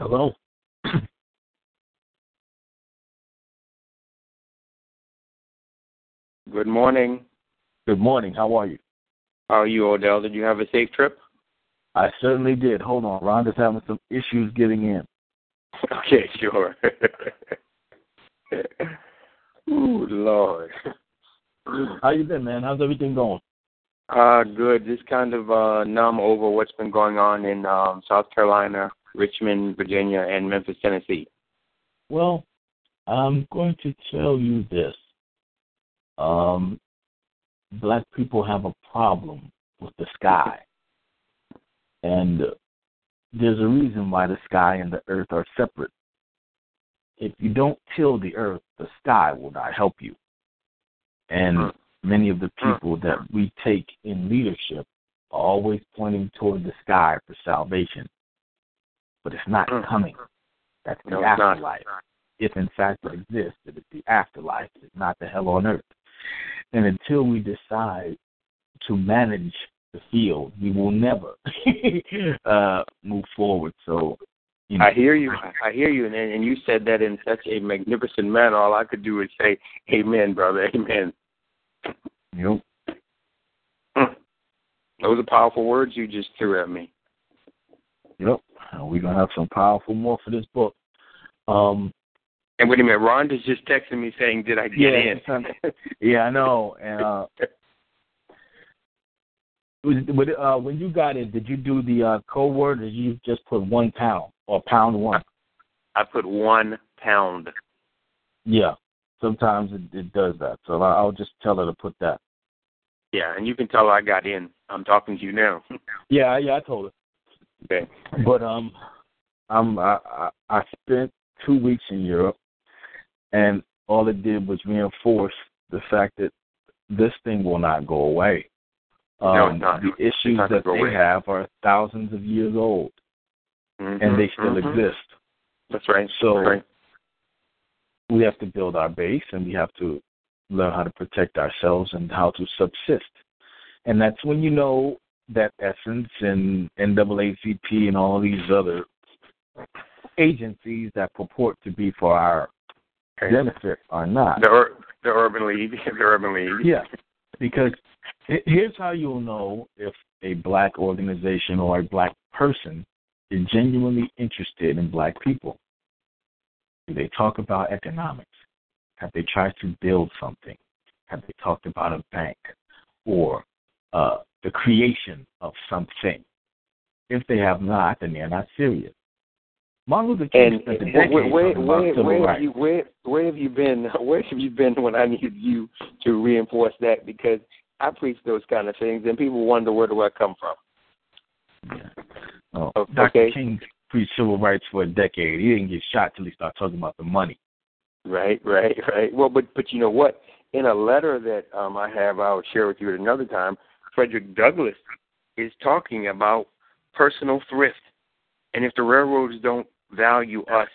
Hello. Good morning. Good morning. How are you? How are you, Odell? Did you have a safe trip? I certainly did. Hold on. Rhonda's having some issues getting in. Okay, sure. Ooh, Lord. How you been, man? How's everything going? Uh, good. Just kind of uh, numb over what's been going on in um, South Carolina, Richmond, Virginia, and Memphis, Tennessee. Well, I'm going to tell you this. Um, black people have a problem with the sky. And there's a reason why the sky and the earth are separate. If you don't till the earth, the sky will not help you. And many of the people that we take in leadership are always pointing toward the sky for salvation. But it's not coming. That's the No, afterlife. If in fact it exists, it is the afterlife. It's not the hell on earth. And until we decide to manage the field, we will never uh, move forward. So, you know, I hear you. I hear you, and and you said that in such a magnificent manner. All I could do is say, "Amen, brother. Amen." you know, Mm. Those are powerful words you just threw at me. Yep. Uh, We're gonna have some powerful more for this book. Um And wait a minute, Rhonda's just texting me saying, "Did I get yeah, in?" yeah, I know. And uh was, uh when you got it, did you do the uh code word or did you just put one pound or pound one? I put one pound. Yeah. Sometimes it, it does that. So I- I'll just tell her to put that. Yeah, and you can tell I got in. I'm talking to you now. Yeah, yeah, I told her. Okay. But um, I'm I, I I spent two weeks in Europe, and all it did was reinforce the fact that this thing will not go away. Um, No. The issues not that they away. have are thousands of years old, Mhm, and they still mhm. exist. That's right. So- That's right. We have to build our base, and we have to learn how to protect ourselves and how to subsist. And that's when you know that Essence and NAACP and all these other agencies that purport to be for our benefit are not. The ur- the urban league, the urban league. Yeah, because here's how you'll know if a black organization or a black person is genuinely interested in black people. Do they talk about economics? Have they tried to build something? Have they talked about a bank or uh, the creation of something? If they have not, then they're not serious. Martin Luther King And spent a where, where, where, about civil where, have you where where have you been? Where have you been when I needed you to reinforce that? Because I preach those kind of things, and people wonder where do I come from. Oh, Oh, Dr. okay. King preached civil rights for a decade. He didn't get shot till he started talking about the money. Right, right, right. Well, but but you know what? In a letter that um, I have, I'll share with you at another time. Frederick Douglass is talking about personal thrift, and if the railroads don't value us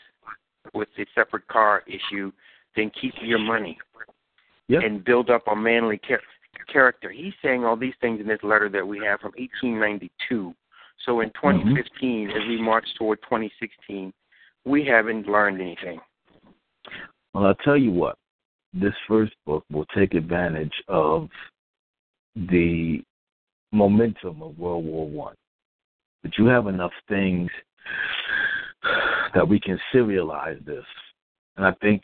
with the separate car issue, then keep your money Yep. and build up a manly char- character. He's saying all these things in this letter that we have from 1892. So in mm-hmm. 2015, as we march toward 2016, we haven't learned anything. Well, I'll tell you what. This first book will take advantage of the momentum of World War One. But you have enough things that we can serialize this, and I think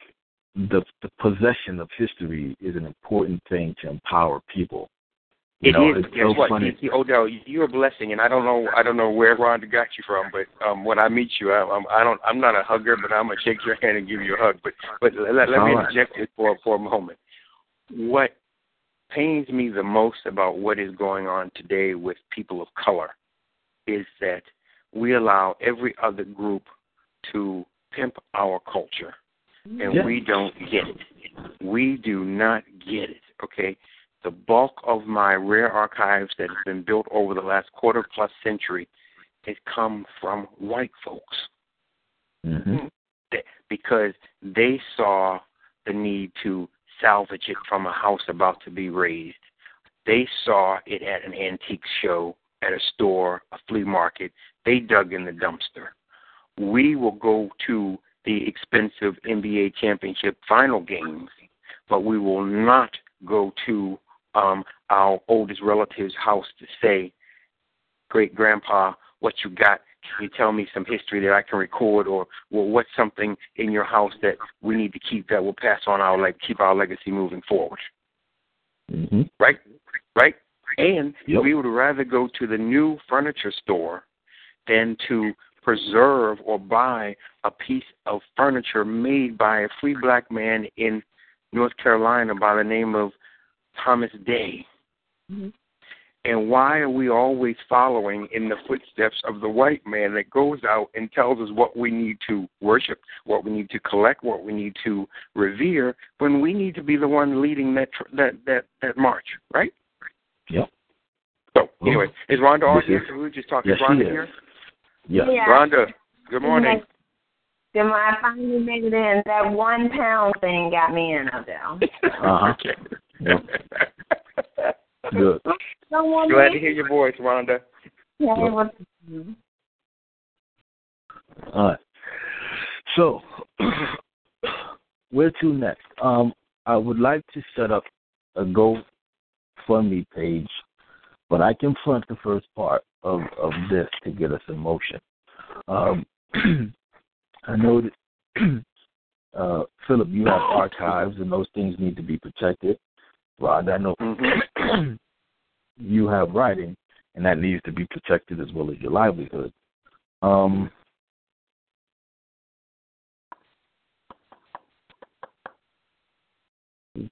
the the possession of history is an important thing to empower people. You It know, is. Guess so what? funny. You, Odell, you're a blessing, and I don't know. I don't know where Rhonda got you from, but um, when I meet you, I, I'm, I don't. I'm not a hugger, but I'm gonna shake your hand and give you a hug. But but let, let, me right. interject it for for a moment. What pains me the most about what is going on today with people of color is that we allow every other group to pimp our culture, and Yeah. we don't get it. We do not get it. Okay, the bulk of my rare archives that have been built over the last quarter plus century has come from white folks Mhm. Because they saw the need to salvage it from a house about to be raised. They saw it at an antique show, at a store, a flea market. They dug in the dumpster. we will go to the expensive NBA championship final games, but we will not go to um, our oldest relative's house to say, great grandpa, what you got? Can you tell me some history that I can record, or well, what's something in your house that we need to keep that will pass on our like keep our legacy moving forward? hmm Right, right. And Yep. we would rather go to the new furniture store than to preserve or buy a piece of furniture made by a free black man in North Carolina by the name of Thomas Day. And why are we always following in the footsteps of the white man that goes out and tells us what we need to worship, what we need to collect, what we need to revere, when we need to be the one leading that tr- that that that march, right? Yep. So anyway, is Rhonda on This here? is- We were just talking Yes, to she Rhonda is. here. Yeah. Yeah. Rhonda, good morning. Then when I finally made it in, that one pound thing got me in up there. Uh-huh. Okay. Yep. Good. Glad to hear your voice, Rhonda. Yeah, it was- All right. So, where to next? Um, I would like to set up a GoFundMe page, but I can front the first part of, of this to get us in motion. Um, I know that, uh, Philip, you have archives, and those things need to be protected. Rod, I know Mhm. you have writing, and that needs to be protected as well as your livelihood. Um,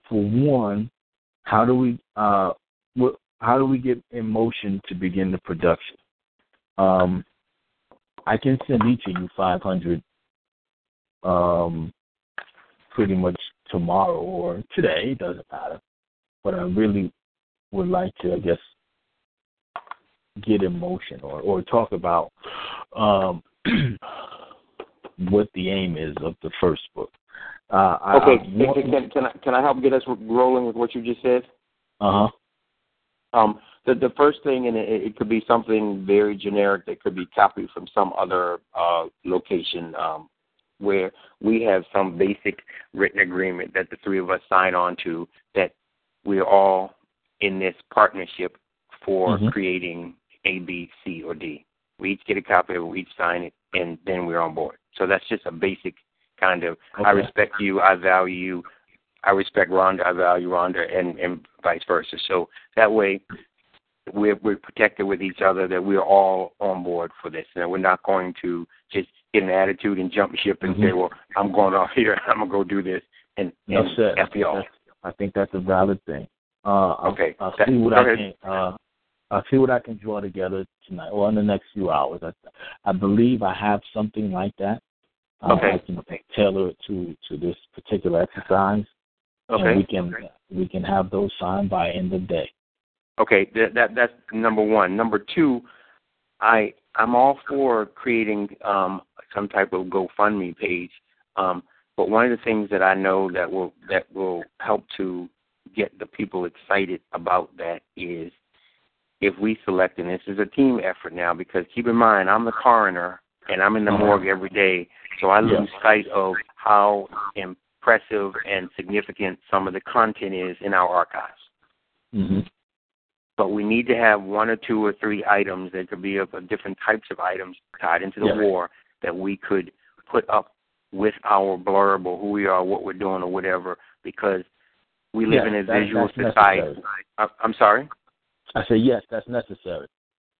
for one, how do we uh, what, how do we get in motion to begin the production? Um, I can send each of you five hundred, um, pretty much tomorrow or today. It doesn't matter, but I really would like to, I guess, get in motion or or talk about um, what the aim is of the first book. Uh, I, Okay, I want- can, can, can I can I help get us rolling with what you just said? Uh huh. Um, the the first thing, and it, it could be something very generic that could be copied from some other uh, location, um, where we have some basic written agreement that the three of us sign on to that we're all in this partnership for Mhm. creating A, B, C, or D. We each get a copy of it, we each sign it, and then we're on board. So that's just a basic kind of I respect you, I value you, I respect Rhonda, I value Rhonda, and, and vice versa. So that way, we're we're protected with each other. That we're all on board for this, and we're not going to just get an attitude and jump ship and say, Mhm. "Well, I'm going off here. I'm gonna go do this." And, and. F y'all. I think that's a valid thing. Uh, I'll, Okay. I'll That- see what I can. Uh, I'll see what I can draw together tonight or in the next few hours. I, I believe I have something like that. Uh, Okay. I can tailor it to to this particular exercise, and Okay. we can we can have those signed by end of day. Okay, that, that that's number one. Number two, I I'm all for creating um, some type of GoFundMe page, um, but one of the things that I know that will that will help to get the people excited about that is if we select, and this is a team effort now, because keep in mind I'm the coroner and I'm in the Uh-huh. morgue every day, so I Yeah. lose sight of how impressive and significant some of the content is in our archives Mm-hmm. but we need to have one or two or three items that could be of of different types of items tied into the Yeah. war that we could put up with our blurb or who we are, what we're doing, or whatever, because we live Yes, in a that- visual society. I, I'm sorry. I say yes, that's necessary.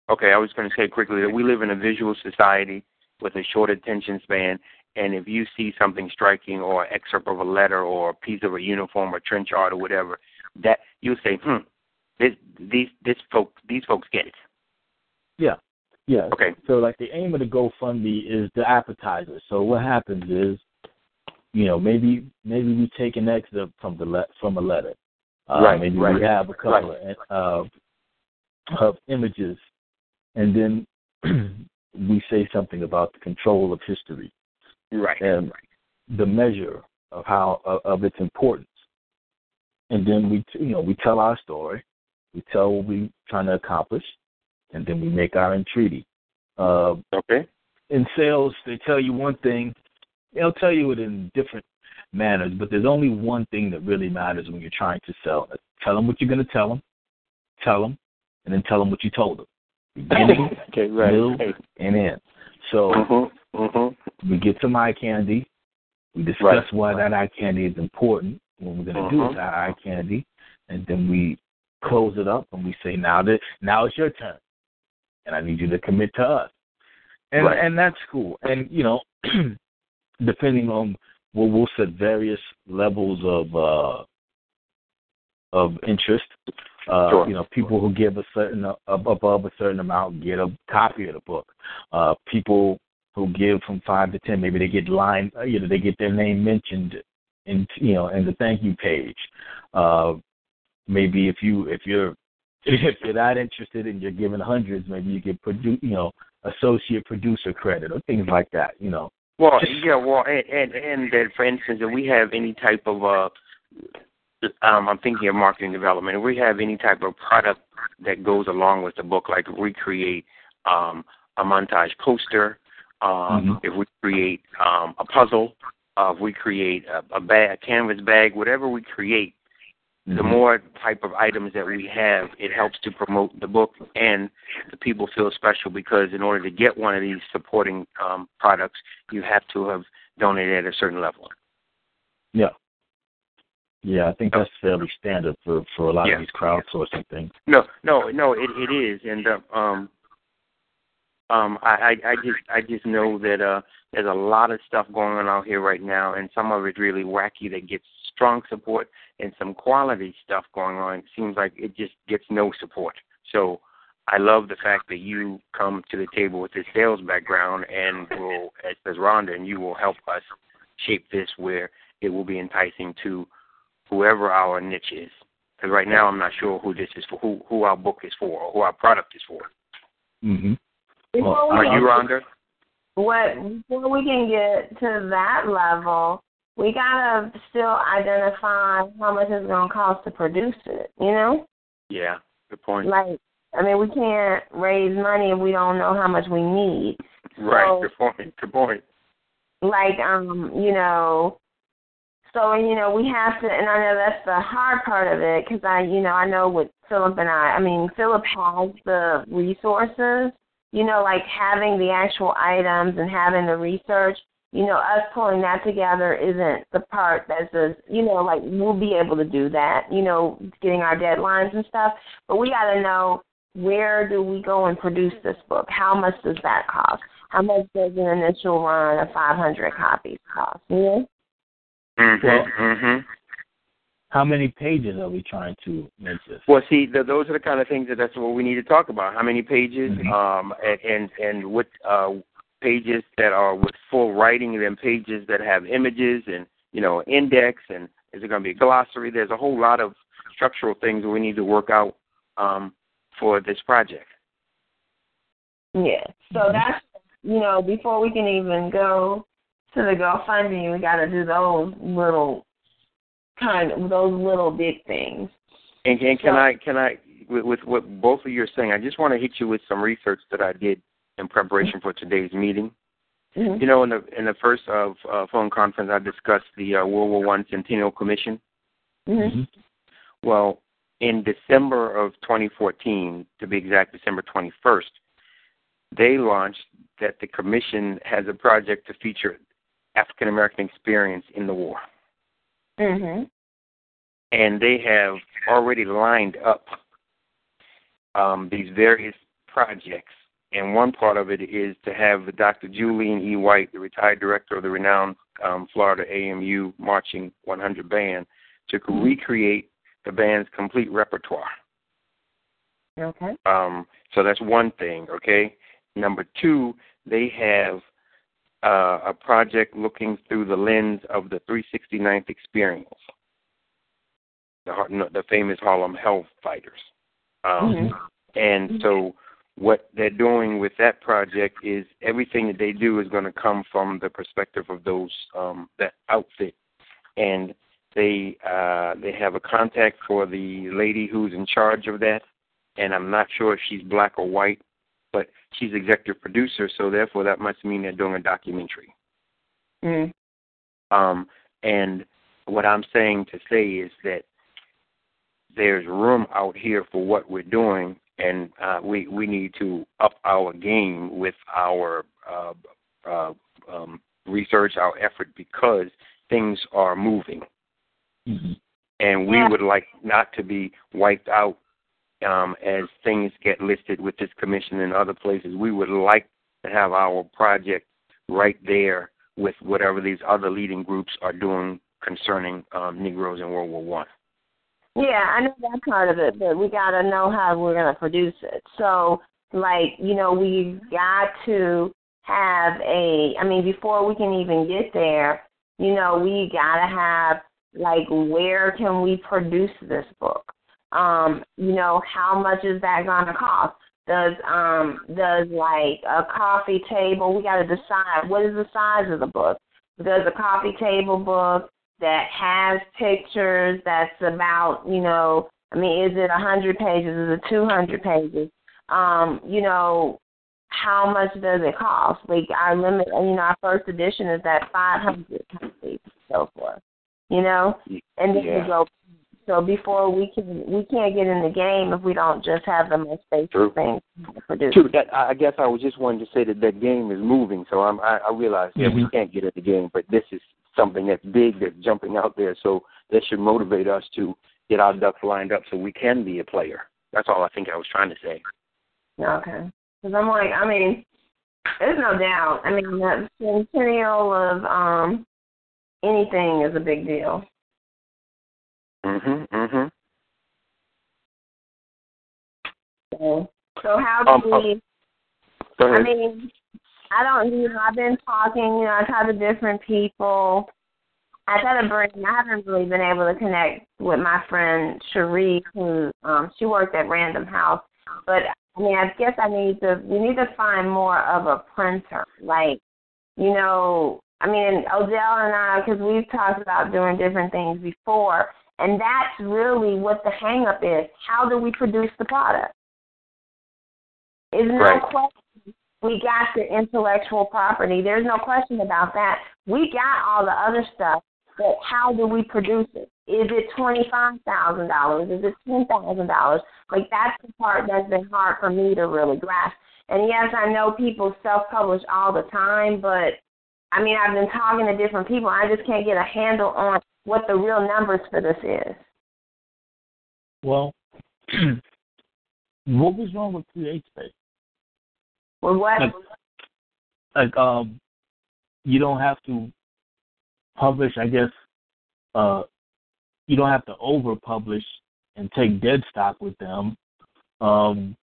Okay, I was going to say quickly that we live in a visual society with a short attention span, and if you see something striking or an excerpt of a letter or a piece of a uniform or trench art or whatever, that you'll say, "Hmm, this these this folk these folks get it." Yeah, yeah. Okay. So like the aim of the GoFundMe is the appetizer. So what happens is, you know, maybe maybe we take an excerpt from the le- from a letter. Uh, Right, Maybe right, we have a couple of, uh, of images, and then we say something about the control of history Right. and the measure of how of, of its importance. And then we, you know, we tell our story, we tell what we're trying to accomplish, and then we make our entreaty. Uh, Okay. in sales, they tell you one thing. They'll tell you it in different manners, but there's only one thing that really matters when you're trying to sell. Tell them what you're going to tell them, tell them, and then tell them what you told them. Beginning, okay, right. middle, right. and end. So Mm-hmm. Mm-hmm. we get some eye candy. We discuss Right. why that eye candy is important, what we're going to do with Mhm. that eye candy, and then we close it up and we say, now that now it's your turn, and I need you to commit to us, and Right. and that's cool. And you know, depending on well, we'll set various levels of uh of interest. Uh, Sure. You know, people who give a certain uh, above a certain amount get a copy of the book. Uh, people who give from five to ten, maybe they get line, uh, you know, they get their name mentioned in, you know, in the thank you page. Uh, maybe if you if you're if you're not interested and you're giving hundreds, maybe you get produ- you know, associate producer credit or things like that. You know. Well, yeah, well, and and, and that, for instance, if we have any type of, uh, um, I'm thinking of marketing development. If we have any type of product that goes along with the book, like if we create um, a montage poster, um, Mhm. if we create um, a puzzle, uh, if we create a, a bag, a canvas bag, whatever we create, the Mhm. more type of items that we have, it helps to promote the book, and the people feel special because in order to get one of these supporting um, products, you have to have donated at a certain level. Yeah. Yeah, I think that's fairly standard for for a lot Yeah. of these crowdsourcing things. No, no, no, it it is, and uh, um, um, I, I I just I just know that uh, there's a lot of stuff going on out here right now, and some of it's really wacky that gets strong support, and some quality stuff going on. It seems like it just gets no support. So I love the fact that you come to the table with this sales background and will, as as Rhonda, and you will help us shape this where it will be enticing to whoever our niche is. Because right now I'm not sure who this is for, who who our book is for, or who our product is for. Mhm. Well, Are you Rhonda? what before we can get to that level, we gotta still identify how much it's gonna cost to produce it. You know, Yeah, good point. like I mean, we can't raise money if we don't know how much we need. right, so- good point. Good point. like um you know so you know we have to and i know that's the hard part of it because i you know i know with philip and i i mean philip has the resources you know like having the actual items and having the research you know us pulling that together isn't the part that's as you know like we'll be able to do that you know getting our deadlines and stuff but we got to know where do we go and produce this book how much does that cost how much does an initial run of 500 copies cost? Yeah. Mm-hmm. Well- mm-hmm. How many pages are we trying to make this? Well, see, th those are the kind of things that that's what we need to talk about. How many pages, Mhm. um, and and, and what uh, pages that are with full writing, and then pages that have images and you know index, and is it going to be a glossary? There's a whole lot of structural things that we need to work out um, for this project. Yeah. So that's you know before we can even go to the GoFundMe, we got to do those little kind of those little big things. And, and can So- I can I with, with what both of you are saying, I just want to hit you with some research that I did in preparation for today's meeting. Mhm. You know, in the in the first of uh, phone conference, I discussed the uh, World War One Centennial Commission. Mhm. Well, in December of 2014, to be exact, December 21st, they launched that the commission has a project to feature African American experience in the war, Mhm. and they have already lined up um, these various projects. And one part of it is to have Dr. Julian E. White, the retired director of the renowned um, Florida AMU Marching 100 Band, to recreate the band's complete repertoire. Okay. Um, so that's one thing, okay? Number two, they have uh, a project looking through the lens of the 369th experience, the, the famous Harlem Hell Fighters. Um, Mhm. And so what they're doing with that project is everything that they do is going to come from the perspective of those um, that outfit, and they uh, they have a contact for the lady who's in charge of that, and I'm not sure if she's black or white, but she's executive producer, so therefore that must mean they're doing a documentary. Mm. Um, and what I'm saying to say is that there's room out here for what we're doing, and uh, we we need to up our game with our uh, uh, um, research, our effort, because things are moving, Mm-hmm. and we Yeah. would like not to be wiped out um, as things get listed with this commission and other places. We would like to have our project right there with whatever these other leading groups are doing concerning um, Negroes in World War One. Yeah, I know that part of it, but we got to know how we're going to produce it. So, like, you know, we've got to have a, I mean, before we can even get there, you know, we got to have, like, where can we produce this book? Um, you know, how much is that going to cost? Does um does like a coffee table? We got to decide what is the size of the book. Does a coffee table book that has pictures that's about you know i mean is it a hundred pages is it two hundred pages um you know how much does it cost like our limit you know our first edition is that five hundred copies and so forth you know and then Yeah. we go so before we can we can't get in the game if we don't just have the most basic True. things to produce True. That I I guess I was just wanting to say that that game is moving. So I'm, I, I realize that we can't get in the game, but this is something that's big that's jumping out there. So that should motivate us to get our ducks lined up so we can be a player. That's all I think I was trying to say. Okay. Because I'm like, I mean, there's no doubt. I mean, the centennial of um anything is a big deal. Mhm. Mhm. So, so how Um, do uh, we? Go I mean, I don't. You know, I've been talking. You know, I talked to different people. I try to bring. I haven't really been able to connect with my friend Cherie, who um she worked at Random House. But I mean, I guess I need to. We need to find more of a printer. Like, you know, I mean, Odell and I, because we've talked about doing different things before, and that's really what the hang up is. How do we produce the product? Is no Right. question we got the intellectual property. There's no question about that. We got all the other stuff, but how do we produce it? Is it twenty five thousand dollars? Is it ten thousand dollars? Like that's the part that's been hard for me to really grasp. And yes, I know people self publish all the time, but I mean I've been talking to different people. I just can't get a handle on what the real numbers for this is. Well, what was wrong with Create Space? Well, what? Like- Like, um, you don't have to publish. I guess, uh, you don't have to over publish and take dead stock with them. Um,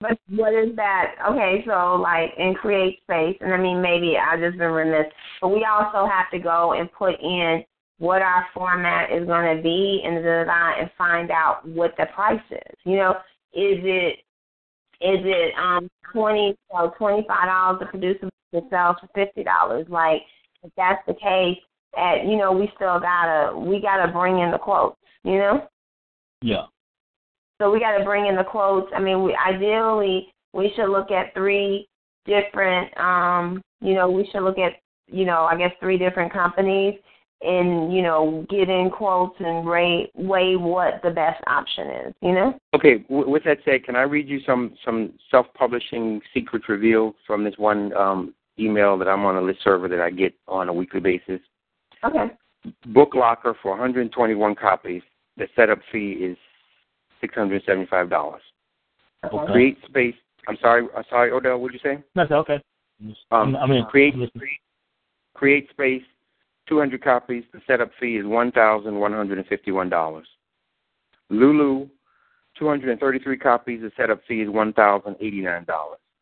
But what is that? Okay, so like in create space, and I mean maybe I've just been remiss, but we also have to go and put in what our format is going to be design and find out what the price is. You know, is it is it um twenty so twenty five dollars to produce that sells for fifty dollars? Like if that's the case, at you know we still gotta we gotta bring in the quotes. You know. yeah. So we got to bring in the quotes. I mean, we ideally we should look at three different. um You know, we should look at you know I guess three different companies and you know get in quotes and rate weigh what the best option is. You know. Okay. W- with that said, can I read you some some self-publishing secrets revealed from this one um, email that I'm on a list server that I get on a weekly basis? Okay. Book Locker for 121 copies. The setup fee is $675. Okay. Create Space. I'm sorry. I'm sorry, Odell. What'd you say? That's okay. Um, I mean, create listen. Create Space, 200 copies. The setup fee is $1,151. Lulu, 233 copies. The setup fee is $1,089.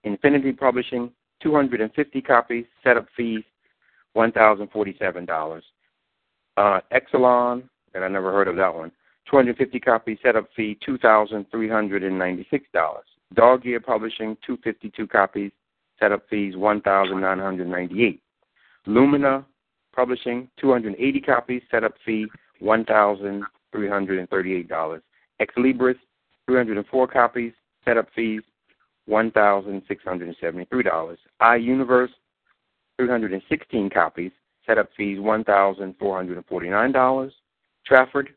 Infinity Publishing, 250 copies. Setup fees, $1,047. Uh, Xulon, and I never heard of that one. 250 copies. Setup fee, $2,396. Dog Ear Publishing, 252 copies. Setup fees, $1,998. Lumina Publishing, 280 copies. Setup fee, $1,338. Xlibris, 304 copies. setup fees one thousand six hundred and seventy three dollars. iUniverse, three hundred and sixteen copies, setup fees one thousand four hundred and forty nine dollars. Trafford,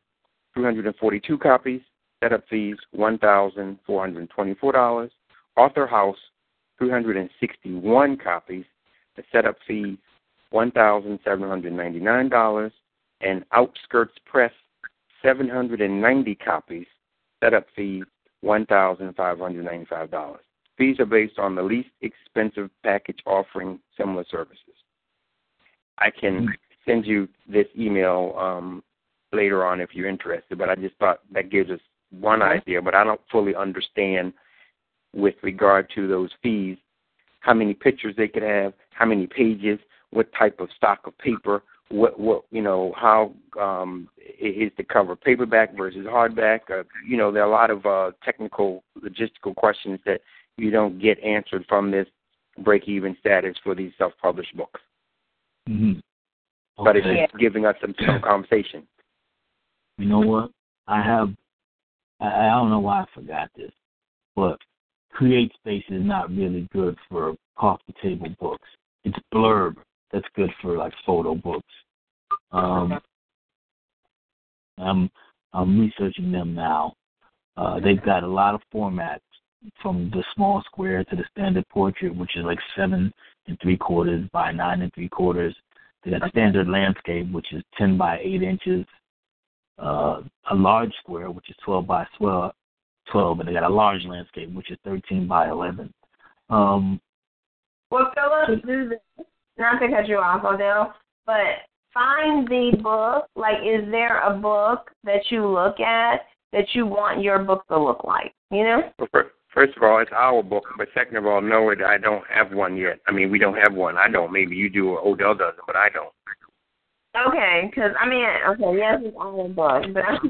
three hundred and forty two copies, setup fees one thousand four hundred and twenty four dollars. Author House, three hundred and sixty one copies, the setup fee one thousand seven hundred and ninety nine dollars, and Outskirts Press, seven hundred and ninety copies, setup fee one thousand five hundred ninety five dollars. Fees are based on the least expensive package offering similar services. I can send you this email um, later on if you're interested, but I just thought that gives us one idea, but I don't fully understand with regard to those fees, how many pictures they could have, how many pages, what type of stock of paper, what what you know, how um, is the cover paperback versus hardback? Uh, you know, there are a lot of uh, technical, logistical questions that you don't get answered from this break-even status for these self-published books. Mm-hmm. But it's just giving us some, some conversation. You know what? I have. I, I don't know why I forgot this, but Create Space is not really good for off the table books. It's Blurb that's good for like photo books. Um, I'm I'm researching them now. Uh, they've got a lot of formats from the small square to the standard portrait, which is like seven and three quarters by nine and three quarters. They got standard landscape, which is ten by eight inches uh, a large square, which is 12 by 12, 12, and they got a large landscape, which is 13 by 11. Um, Well, Philip, do this. Not to cut you off, Odell, but find the book. Like, is there a book that you look at that you want your book to look like? You know? First of all, it's our book, but second of all, no, it, I don't have one yet. I mean, we don't have one. I don't. Maybe you do, or Odell doesn't, but I don't. Okay, because I mean, okay, yes, it's our book, but I'm,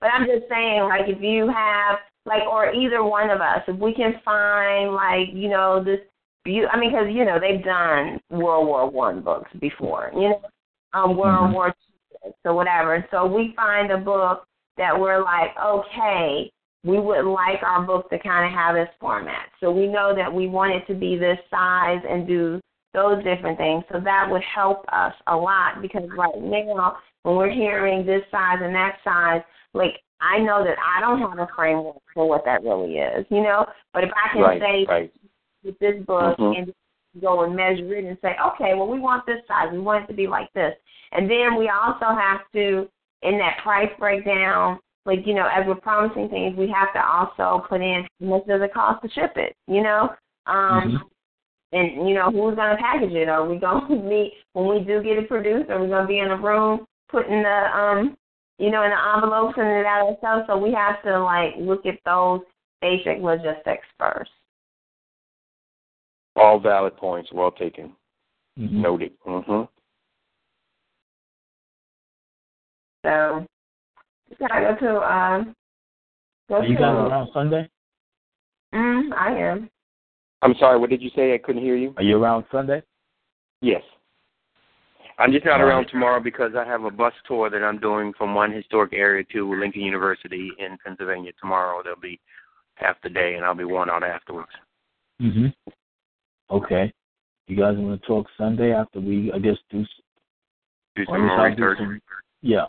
but I'm just saying, like, if you have, like, or either one of us, if we can find, like, you know, this, beau- I mean, because you know they've done World War One books before, you know, um, World Mhm. War Two books or whatever. So we find a book that we're like, okay, we would like our book to kind of have this format. So we know that we want it to be this size and do those different things. So that would help us a lot because right now when we're hearing this size and that size, like I know that I don't have a framework for what that really is, you know. But if I can Right, say right. With this book Mhm. and go and measure it and say, okay, well we want this size, we want it to be like this, and then we also have to in that price breakdown. Like you know, as we're promising things, we have to also put in how much does it cost to ship it, you know, um, Mhm. and you know who's going to package it? Are we going to be when we do get it produced? Are we going to be in a room putting the um, you know, in the envelope sending it out ourselves? So we have to like look at those basic logistics first. All valid points, well taken. mhm. Noted. hmm So just gotta go to um, go Are you to. guys around Sunday? Mm, I am. I'm sorry, what did you say? I couldn't hear you. Are you around Sunday? Yes. I'm just not around tomorrow because I have a bus tour that I'm doing from one historic area to Lincoln University in Pennsylvania tomorrow. There'll be half the day, and I'll be worn out afterwards. Mm-hmm. Okay. You guys want to talk Sunday after we, I guess, do? s- Do some at more I'll do research. some- Yeah.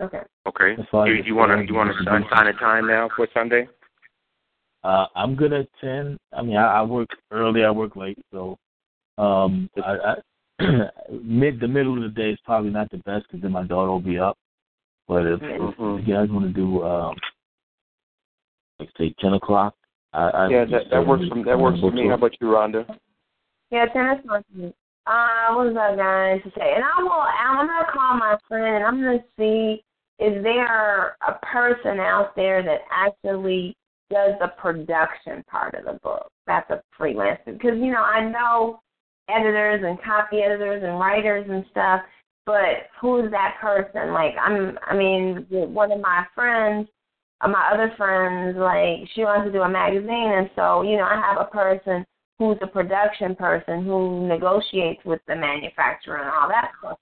Okay. Okay. As far You, you want to the you want to distribution. sign a time now for Sunday? Uh, I'm good at ten. I mean, I, I work early. I work late, so um, I, I mid the middle of the day is probably not the best because then my daughter will be up. But if, if Mhm. you guys want to do, um, like say ten o'clock, I, I Yeah, that that works for that works for me. How about you, Rhonda? Yeah, tennis monkey. Uh, what was I going to say? And I will. I'm gonna call my friend, and I'm gonna see is there a person out there that actually does the production part of the book. That's a freelancer because you know I know editors and copy editors and writers and stuff, but who is that person? Like I'm. I mean, one of my friends. My other friends, like she wants to do a magazine, and so you know I have a person who's a production person who negotiates with the manufacturer and all that stuff.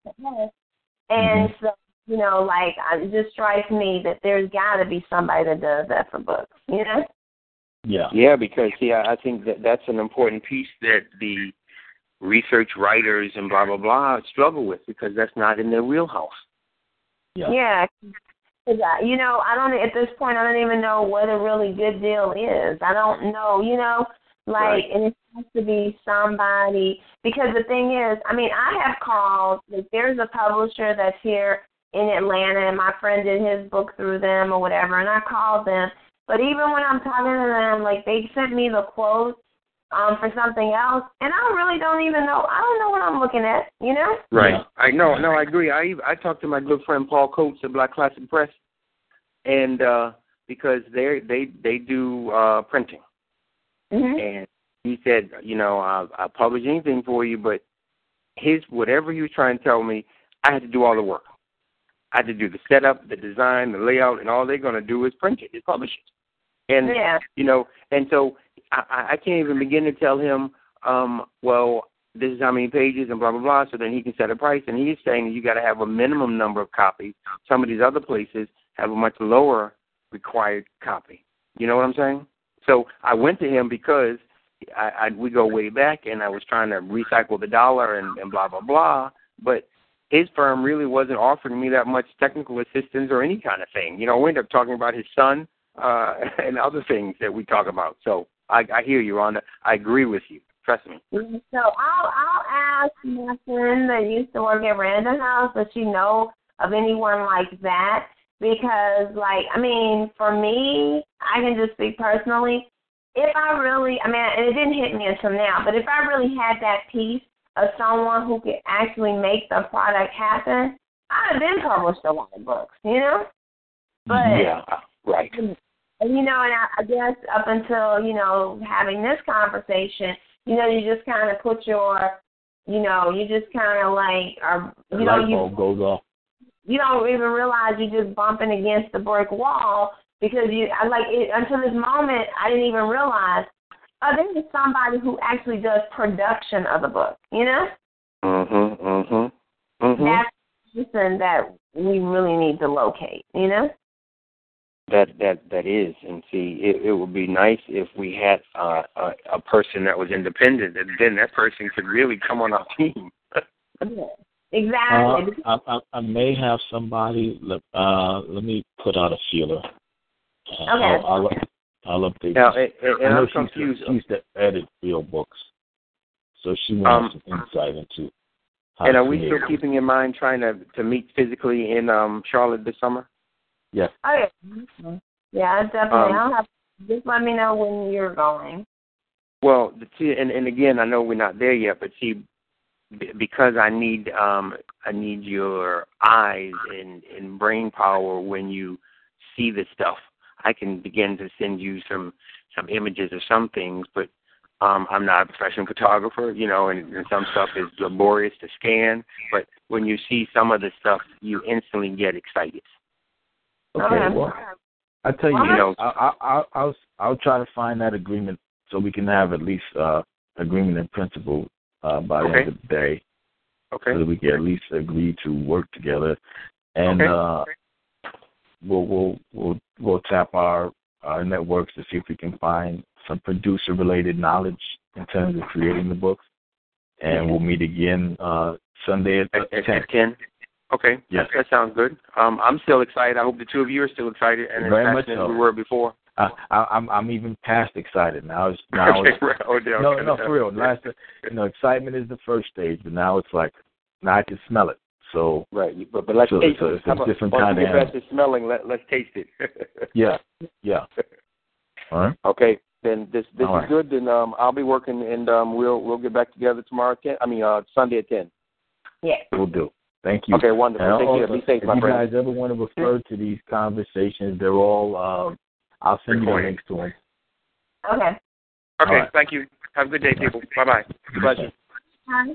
And mm-hmm. so you know, like it just strikes me that there's got to be somebody that does that for books. You know? Yeah. Yeah, because see, I, I think that that's an important piece that the research writers and blah blah blah struggle with because that's not in their wheelhouse. Yeah. Yeah. You know, I don't at this point. I don't even know what a really good deal is. I don't know. You know, like, Right. and it has to be somebody because the thing is, I mean, I have called. Like, there's a publisher that's here in Atlanta, and my friend did his book through them or whatever, and I called them. But even when I'm talking to them, like they sent me the quote um for something else, and I really don't even know. I don't know what I'm looking at. You know? Right. I know. No, I agree. I I talked to my good friend Paul Coates at Black Classic Press, and uh because they they they do uh printing, hmm and he said, you know, I'll, I'll publish anything for you, but his whatever he was trying to tell me, I had to do all the work. I had to do the setup, the design, the layout, and all they're going to do is print it, is publish it. And Yeah. you know, and so I, I can't even begin to tell him, um, well, this is how many pages and blah blah blah. So then he can set a price, and he's saying you got to have a minimum number of copies. Some of these other places have a much lower required copy. You know what I'm saying? So I went to him because I, I we go way back, and I was trying to recycle the dollar and, and blah blah blah. But his firm really wasn't offering me that much technical assistance or any kind of thing. You know, we ended up talking about his son uh, and other things that we talk about. So I, I hear you on that. I agree with you. Trust me. So I'll I'll ask my friend that used to work at Random House does she know of anyone like that? Because like I mean, for me, I can just speak personally. If I really I mean and it didn't hit me until now, but if I really had that piece of someone who could actually make the product happen, I'd have been published a lot of books, you know? But Yeah, right. You know, and I, I guess up until you know having this conversation, you know, you just kind of put your, you know, you just kind of like, are The you know, light you goes off. you don't even realize you're just bumping against the brick wall because you, I like it, until this moment, I didn't even realize. Oh, this is somebody who actually does production of the book. You know, Mhm. Mhm. Mhm. that's the person that we really need to locate. You know. That that that is, and see, it, it would be nice if we had uh, a, a person that was independent, and then that person could really come on our team. Exactly. Uh, I, I, I may have somebody. let- Uh, let me put out a feeler. Uh, Okay. I'll, I'll, I'll update. Now, you. and, and I know I'm she's, confused. she's to edit real books, so she wants Um, some insight into. How And are we still keeping in mind trying to to meet physically in um Charlotte this summer? Yes. Oh yeah. Yeah, definitely. Um, I'll have just let me know when you're going. Well, the see, and and again, I know we're not there yet, but see, because I need um I need your eyes and and brain power when you see this stuff. I can begin to send you some some images of some things, but um I'm not a professional photographer, you know, and, and some stuff is laborious to scan. But when you see some of the stuff, you instantly get excited. Okay. Well, I tell you, You know- I, I, I'll, I'll I'll try to find that agreement so we can have at least uh agreement in principle uh by the Okay. end of the day, Okay. so that we can at least agree to work together, and Okay. uh we'll we'll we'll we'll tap our our networks to see if we can find some producer related knowledge in terms of creating the books, and we'll meet again uh Sunday at, At, ten. at ten. Okay. Yes. That, that sounds good. Um, I'm still excited. I hope the two of you are still excited and as Very much passionate so. as we were before. I, I, I'm I'm even past excited now. It's now okay. it's, right. Oh, yeah, no, okay. no, for real. Last, you know, excitement is the first stage, but now it's like now I can smell it. So Right. But but let's So taste it's a- it. it's a different once kind we of get back smelling, let let's taste it. yeah, yeah. All right, okay. Then this this All is right. good. Then um, I'll be working and um, we'll we'll get back together tomorrow at ten. I mean uh, Sunday at ten. Yeah. we'll do. Thank you. Okay. Wonderful. And Take care. also, Be safe, if my you friend. guys ever want to refer to these conversations, they're all. Um, I'll send you the links to them. Okay. Okay. All right. Thank you. Have a good day, people. Bye bye. Pleasure. Bye.